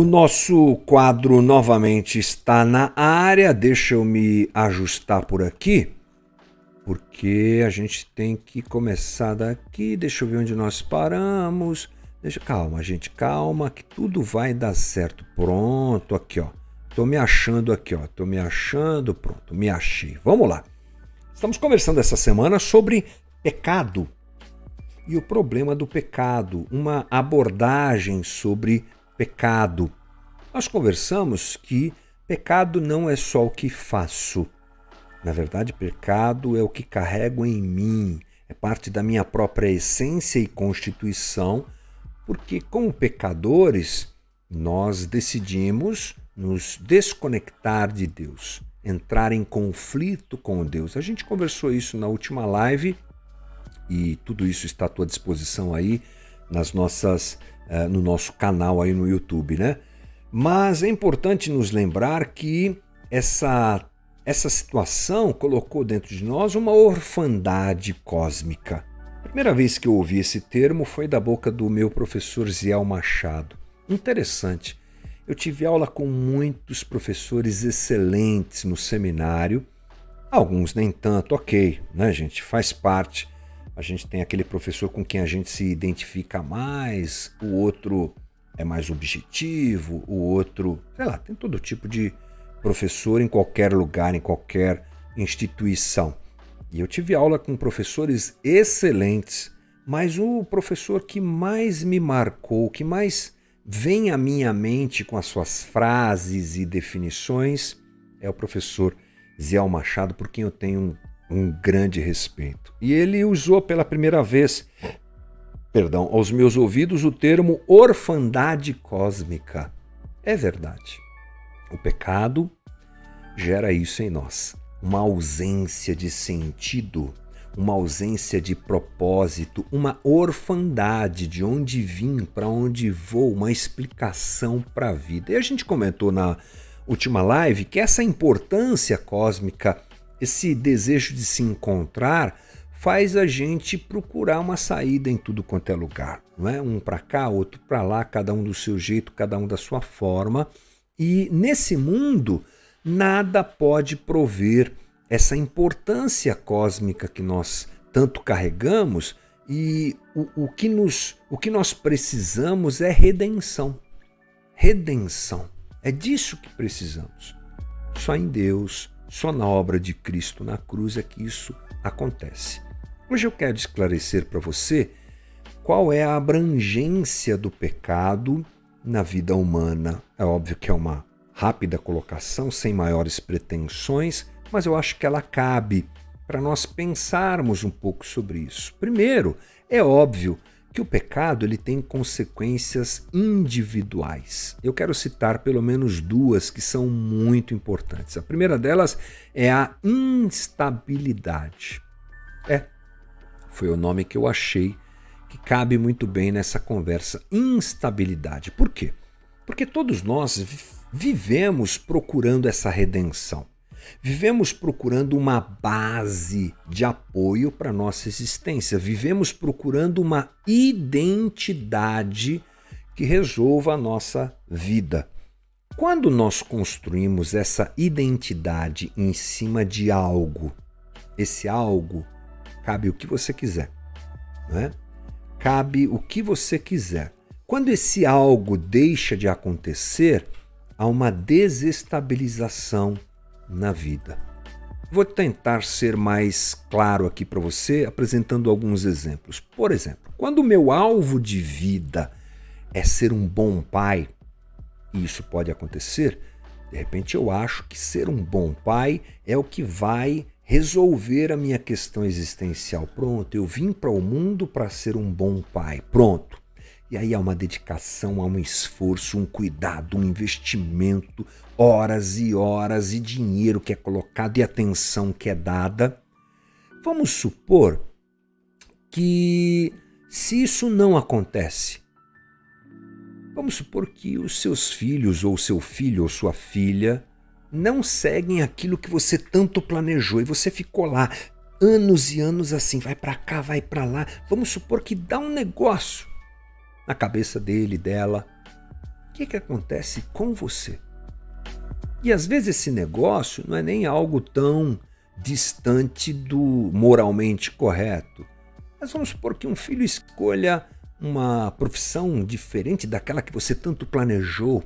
O nosso quadro novamente está na área. Deixa eu me ajustar por aqui, porque a gente tem que começar daqui. Deixa eu ver onde nós paramos. Deixa, calma, gente, calma, que tudo vai dar certo. Pronto, aqui, ó. Tô me achando aqui, ó. Tô me achando, pronto, me achei. Vamos lá. Estamos conversando essa semana sobre pecado e o problema do pecado, uma abordagem sobre pecado. Nós conversamos que pecado não é só o que faço. Na verdade, pecado é o que carrego em mim, é parte da minha própria essência e constituição, porque, como pecadores, nós decidimos nos desconectar de Deus, entrar em conflito com Deus. A gente conversou isso na última live e tudo isso está à tua disposição aí nas nossas uh, no nosso canal aí no YouTube, né? Mas é importante nos lembrar que essa essa situação colocou dentro de nós uma orfandade cósmica. A primeira vez que eu ouvi esse termo foi da boca do meu professor Ziel Machado. Interessante. Eu tive aula com muitos professores excelentes no seminário, alguns nem tanto, ok, né, gente? Faz parte a gente tem aquele professor com quem a gente se identifica mais, o outro é mais objetivo, o outro, sei lá, tem todo tipo de professor em qualquer lugar, em qualquer instituição. E eu tive aula com professores excelentes, mas o professor que mais me marcou, que mais vem à minha mente com as suas frases e definições, é o professor Ziel Machado, por quem eu tenho um grande respeito. E ele usou pela primeira vez, perdão, aos meus ouvidos o termo orfandade cósmica. É verdade. O pecado gera isso em nós, uma ausência de sentido, uma ausência de propósito, uma orfandade de onde vim, para onde vou, uma explicação para a vida. E a gente comentou na última live que essa importância cósmica esse desejo de se encontrar faz a gente procurar uma saída em tudo quanto é lugar, não é? Um para cá, outro para lá, cada um do seu jeito, cada um da sua forma. E nesse mundo, nada pode prover essa importância cósmica que nós tanto carregamos e o, o, que, nos, o que nós precisamos é redenção. Redenção. É disso que precisamos. Só em Deus só na obra de Cristo na cruz é que isso acontece. Hoje eu quero esclarecer para você qual é a abrangência do pecado na vida humana. É óbvio que é uma rápida colocação, sem maiores pretensões, mas eu acho que ela cabe para nós pensarmos um pouco sobre isso. Primeiro, é óbvio que o pecado ele tem consequências individuais. Eu quero citar pelo menos duas que são muito importantes. A primeira delas é a instabilidade. É, foi o nome que eu achei que cabe muito bem nessa conversa. Instabilidade. Por quê? Porque todos nós vivemos procurando essa redenção. Vivemos procurando uma base de apoio para nossa existência. Vivemos procurando uma identidade que resolva a nossa vida. Quando nós construímos essa identidade em cima de algo, esse algo cabe o que você quiser, né? Cabe o que você quiser. Quando esse algo deixa de acontecer, há uma desestabilização na vida. Vou tentar ser mais claro aqui para você, apresentando alguns exemplos. Por exemplo, quando o meu alvo de vida é ser um bom pai, e isso pode acontecer, de repente eu acho que ser um bom pai é o que vai resolver a minha questão existencial. Pronto, eu vim para o mundo para ser um bom pai. Pronto. E aí há uma dedicação, há um esforço, um cuidado, um investimento, horas e horas e dinheiro que é colocado e atenção que é dada. Vamos supor que se isso não acontece, vamos supor que os seus filhos ou seu filho ou sua filha não seguem aquilo que você tanto planejou e você ficou lá anos e anos assim, vai para cá, vai para lá. Vamos supor que dá um negócio na cabeça dele, dela, que, que acontece com você? E às vezes esse negócio não é nem algo tão distante do moralmente correto. Mas vamos supor que um filho escolha uma profissão diferente daquela que você tanto planejou.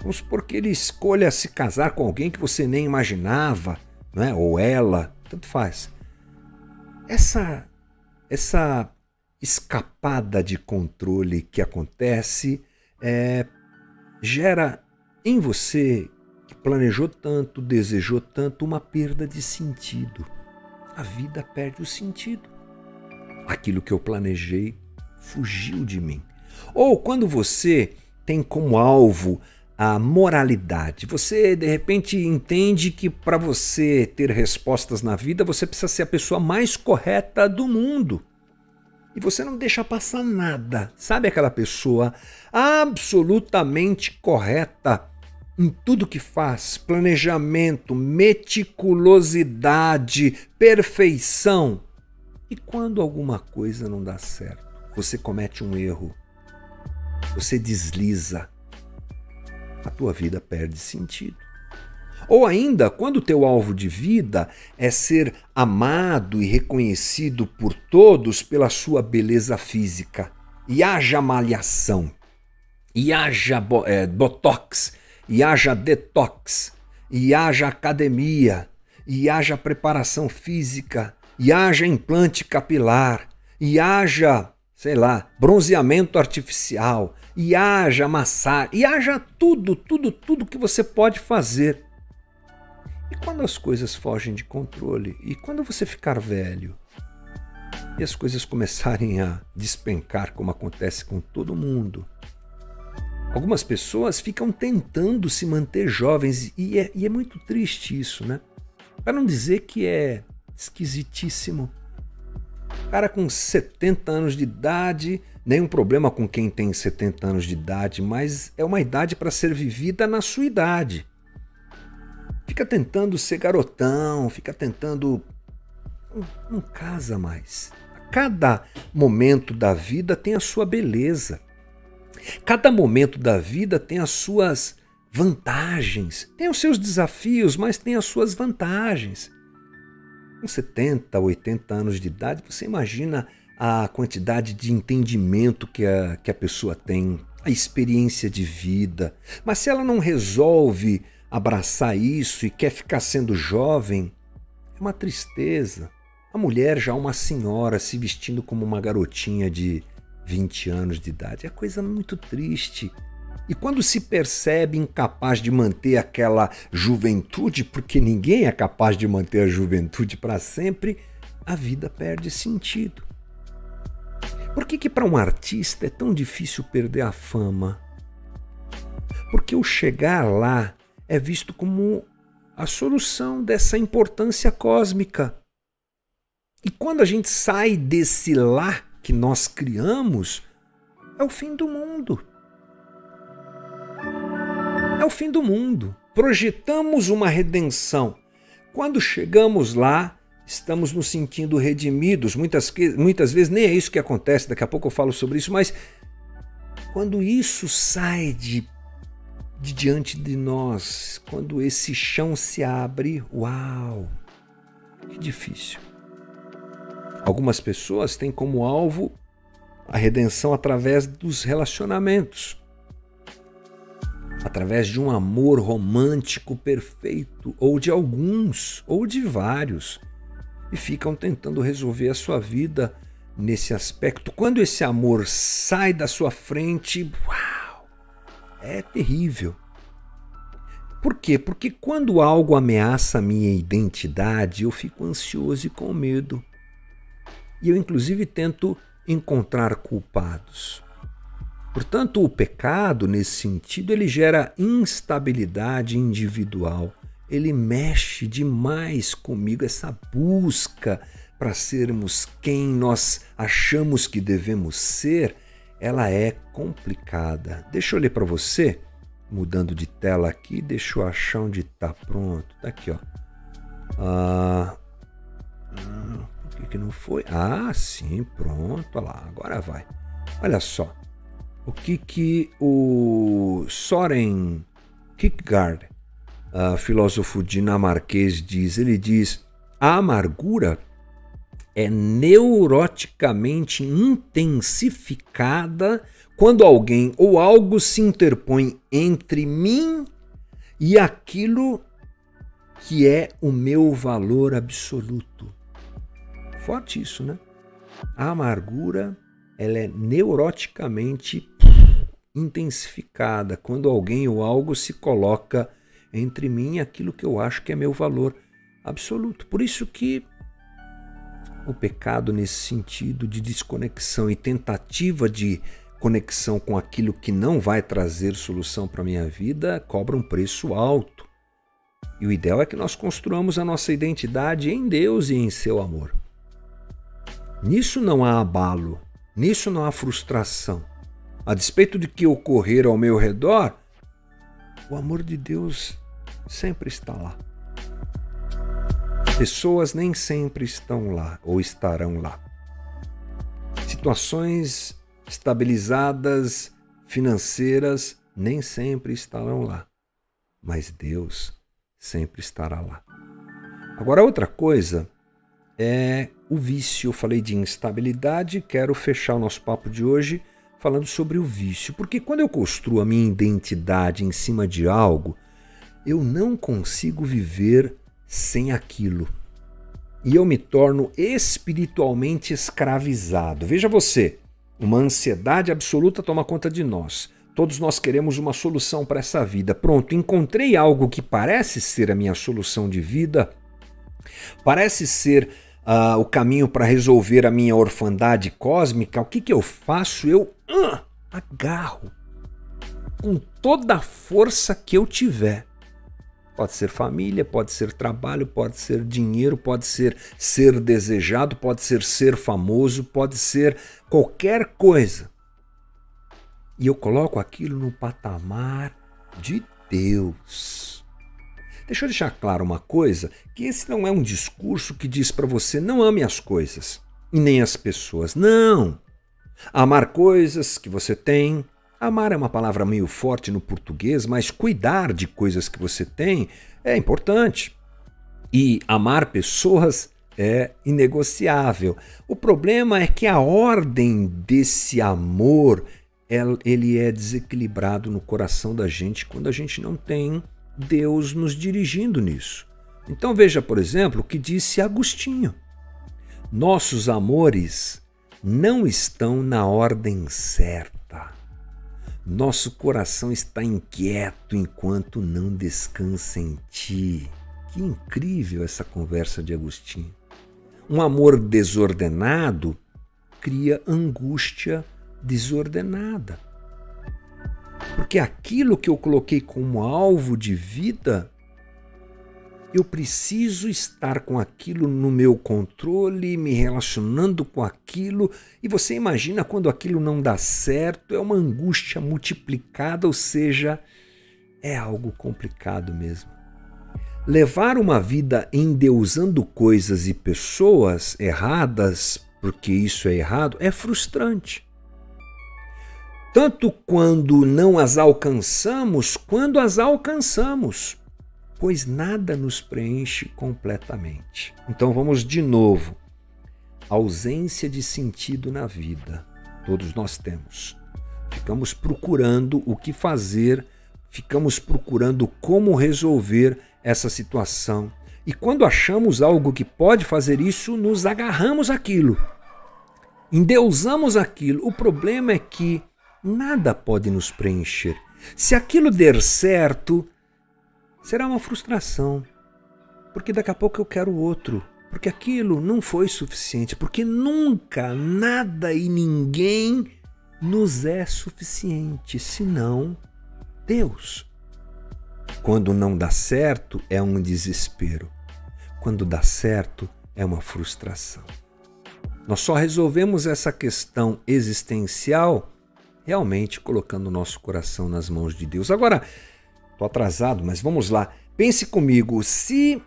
Vamos supor que ele escolha se casar com alguém que você nem imaginava, né? ou ela, tanto faz. Essa, essa escapada de controle que acontece é, gera em você planejou tanto, desejou tanto, uma perda de sentido. A vida perde o sentido. Aquilo que eu planejei fugiu de mim. Ou quando você tem como alvo a moralidade, você de repente entende que para você ter respostas na vida, você precisa ser a pessoa mais correta do mundo. E você não deixa passar nada. Sabe aquela pessoa absolutamente correta em tudo que faz, planejamento, meticulosidade, perfeição. E quando alguma coisa não dá certo, você comete um erro, você desliza, a tua vida perde sentido. Ou ainda, quando o teu alvo de vida é ser amado e reconhecido por todos pela sua beleza física, e haja malhação, e haja é, botox, e haja detox, e haja academia, e haja preparação física, e haja implante capilar, e haja, sei lá, bronzeamento artificial, e haja massagem, e haja tudo, tudo, tudo que você pode fazer. E quando as coisas fogem de controle? E quando você ficar velho? E as coisas começarem a despencar, como acontece com todo mundo? Algumas pessoas ficam tentando se manter jovens e é, e é muito triste isso, né? Para não dizer que é esquisitíssimo. Cara com 70 anos de idade, nenhum problema com quem tem 70 anos de idade, mas é uma idade para ser vivida na sua idade. Fica tentando ser garotão, fica tentando. Não, não casa mais. Cada momento da vida tem a sua beleza. Cada momento da vida tem as suas vantagens. Tem os seus desafios, mas tem as suas vantagens. Com 70, 80 anos de idade, você imagina a quantidade de entendimento que a, que a pessoa tem, a experiência de vida. Mas se ela não resolve abraçar isso e quer ficar sendo jovem, é uma tristeza. A mulher já uma senhora se vestindo como uma garotinha de 20 anos de idade. É coisa muito triste. E quando se percebe incapaz de manter aquela juventude, porque ninguém é capaz de manter a juventude para sempre, a vida perde sentido. Por que, que para um artista é tão difícil perder a fama? Porque o chegar lá é visto como a solução dessa importância cósmica. E quando a gente sai desse lá que nós criamos, é o fim do mundo. É o fim do mundo. Projetamos uma redenção. Quando chegamos lá, estamos nos sentindo redimidos. Muitas, muitas vezes nem é isso que acontece, daqui a pouco eu falo sobre isso, mas quando isso sai de, de diante de nós, quando esse chão se abre, uau, que difícil. Algumas pessoas têm como alvo a redenção através dos relacionamentos, através de um amor romântico perfeito, ou de alguns, ou de vários, e ficam tentando resolver a sua vida nesse aspecto. Quando esse amor sai da sua frente, uau, é terrível. Por quê? Porque quando algo ameaça a minha identidade, eu fico ansioso e com medo. E eu, inclusive, tento encontrar culpados. Portanto, o pecado, nesse sentido, ele gera instabilidade individual. Ele mexe demais comigo, essa busca para sermos quem nós achamos que devemos ser, ela é complicada. Deixa eu ler para você, mudando de tela aqui, deixa eu achar onde está pronto. Tá aqui, ó. Ah, que, que não foi? Ah, sim, pronto, olha lá, agora vai. Olha só. o que, que o Soren Kierkegaard, uh, filósofo dinamarquês, diz. Ele diz: a amargura é neuroticamente intensificada quando alguém ou algo se interpõe entre mim e aquilo que é o meu valor absoluto. Forte isso, né? A amargura ela é neuroticamente intensificada quando alguém ou algo se coloca entre mim e aquilo que eu acho que é meu valor absoluto. Por isso que o pecado nesse sentido de desconexão e tentativa de conexão com aquilo que não vai trazer solução para a minha vida cobra um preço alto. E o ideal é que nós construamos a nossa identidade em Deus e em seu amor. Nisso não há abalo, nisso não há frustração. A despeito de que ocorrer ao meu redor, o amor de Deus sempre está lá. Pessoas nem sempre estão lá ou estarão lá. Situações estabilizadas, financeiras, nem sempre estarão lá. Mas Deus sempre estará lá. Agora, outra coisa é o vício. Eu falei de instabilidade, quero fechar o nosso papo de hoje falando sobre o vício. Porque quando eu construo a minha identidade em cima de algo, eu não consigo viver sem aquilo. E eu me torno espiritualmente escravizado. Veja você, uma ansiedade absoluta toma conta de nós. Todos nós queremos uma solução para essa vida. Pronto, encontrei algo que parece ser a minha solução de vida, parece ser uh, o caminho para resolver a minha orfandade cósmica. O que, que eu faço? Eu uh, agarro com toda a força que eu tiver Pode ser família, pode ser trabalho, pode ser dinheiro, pode ser ser desejado, pode ser ser famoso, pode ser qualquer coisa. E eu coloco aquilo no patamar de Deus. Deixa eu deixar claro uma coisa, que esse não é um discurso que diz para você não ame as coisas e nem as pessoas. Não. Amar coisas que você tem, Amar é uma palavra meio forte no português, mas cuidar de coisas que você tem é importante. E amar pessoas é inegociável. O problema é que a ordem desse amor ele é desequilibrado no coração da gente quando a gente não tem Deus nos dirigindo nisso. Então veja, por exemplo, o que disse Agostinho. Nossos amores não estão na ordem certa. Nosso coração está inquieto enquanto não descansa em ti. Que incrível essa conversa de Agostinho. Um amor desordenado cria angústia desordenada. Porque aquilo que eu coloquei como alvo de vida eu preciso estar com aquilo no meu controle, me relacionando com aquilo, e você imagina quando aquilo não dá certo, é uma angústia multiplicada, ou seja, é algo complicado mesmo. Levar uma vida endeusando coisas e pessoas erradas, porque isso é errado, é frustrante. Tanto quando não as alcançamos, quando as alcançamos pois nada nos preenche completamente. Então vamos de novo. Ausência de sentido na vida. Todos nós temos. Ficamos procurando o que fazer, ficamos procurando como resolver essa situação. E quando achamos algo que pode fazer isso, nos agarramos aquilo. Endeusamos aquilo. O problema é que nada pode nos preencher. Se aquilo der certo, será uma frustração, porque daqui a pouco eu quero outro, porque aquilo não foi suficiente, porque nunca nada e ninguém nos é suficiente, senão Deus. Quando não dá certo, é um desespero. Quando dá certo, é uma frustração. Nós só resolvemos essa questão existencial realmente colocando o nosso coração nas mãos de Deus. Agora, Estou atrasado, mas vamos lá. Pense comigo, se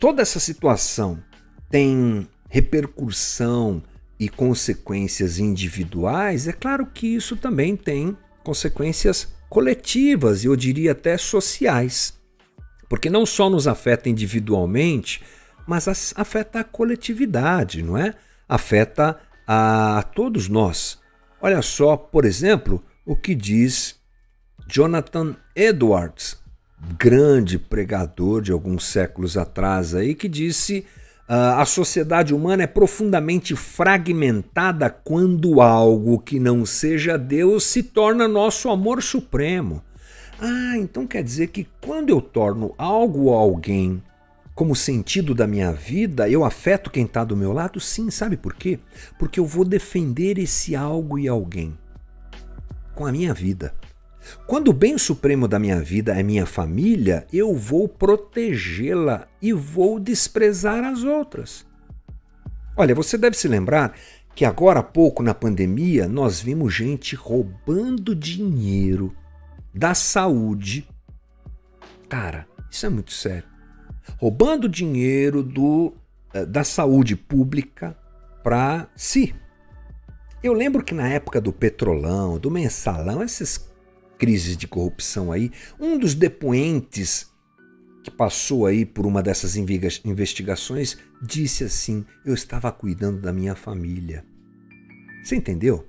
toda essa situação tem repercussão, e consequências individuais, é claro que isso também tem consequências coletivas e eu diria até sociais. Porque não só nos afeta individualmente, mas afeta a coletividade, não é? Afeta a todos nós. Olha só, por exemplo, o que diz Jonathan Edwards, grande pregador de alguns séculos atrás aí, que disse Uh, a sociedade humana é profundamente fragmentada quando algo que não seja Deus se torna nosso amor supremo. Ah, então quer dizer que quando eu torno algo ou alguém como sentido da minha vida, eu afeto quem está do meu lado? Sim, sabe por quê? Porque eu vou defender esse algo e alguém com a minha vida. Quando o bem supremo da minha vida é minha família, eu vou protegê-la e vou desprezar as outras. Olha, você deve se lembrar que agora há pouco na pandemia nós vimos gente roubando dinheiro da saúde. Cara, isso é muito sério. Roubando dinheiro do, eh, da saúde pública para si. Eu lembro que na época do petrolão, do mensalão, esses crises de corrupção aí, um dos depoentes que passou aí por uma dessas investigações disse assim: Eu estava cuidando da minha família. Você entendeu?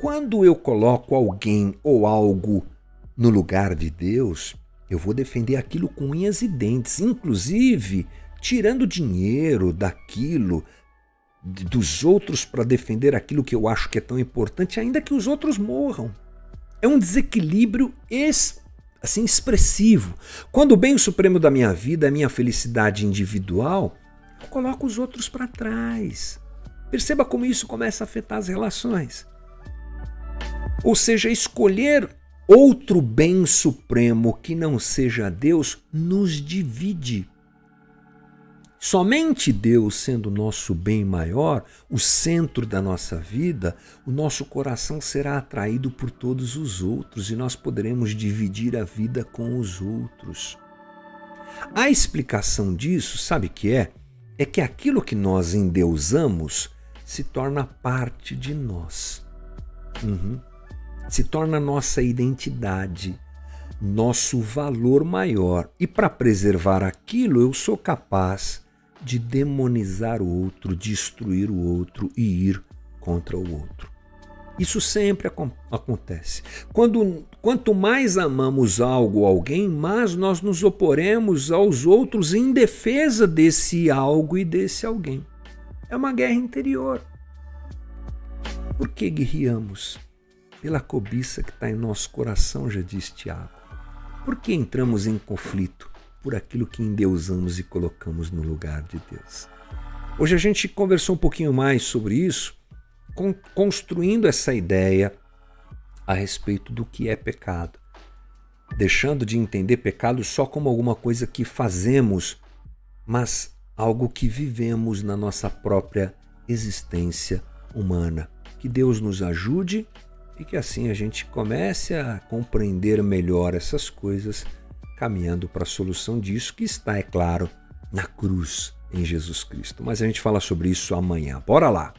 Quando eu coloco alguém ou algo no lugar de Deus, eu vou defender aquilo com unhas e dentes, inclusive tirando dinheiro daquilo dos outros para defender aquilo que eu acho que é tão importante, ainda que os outros morram. É um desequilíbrio es, assim expressivo. Quando o bem supremo da minha vida é minha felicidade individual, eu coloco os outros para trás. Perceba como isso começa a afetar as relações. Ou seja, escolher outro bem supremo que não seja Deus nos divide. Somente Deus, sendo o nosso bem maior, o centro da nossa vida, o nosso coração será atraído por todos os outros e nós poderemos dividir a vida com os outros. A explicação disso, sabe que é? É que aquilo que nós endeusamos se torna parte de nós. Uhum. Se torna nossa identidade, nosso valor maior. E para preservar aquilo, eu sou capaz de demonizar o outro, destruir o outro e ir contra o outro. Isso sempre acontece. Quando, quanto mais amamos algo ou alguém, mais nós nos oporemos aos outros em defesa desse algo e desse alguém. É uma guerra interior. Por que guerreamos? Pela cobiça que está em nosso coração, já diz Tiago. Por que entramos em conflito? por aquilo que endeusamos e colocamos no lugar de Deus. Hoje a gente conversou um pouquinho mais sobre isso, construindo essa ideia a respeito do que é pecado, deixando de entender pecado só como alguma coisa que fazemos, mas algo que vivemos na nossa própria existência humana. Que Deus nos ajude e que assim a gente comece a compreender melhor essas coisas caminhando para a solução disso, que está, é claro, na cruz em Jesus Cristo. Mas a gente fala sobre isso amanhã. Bora lá!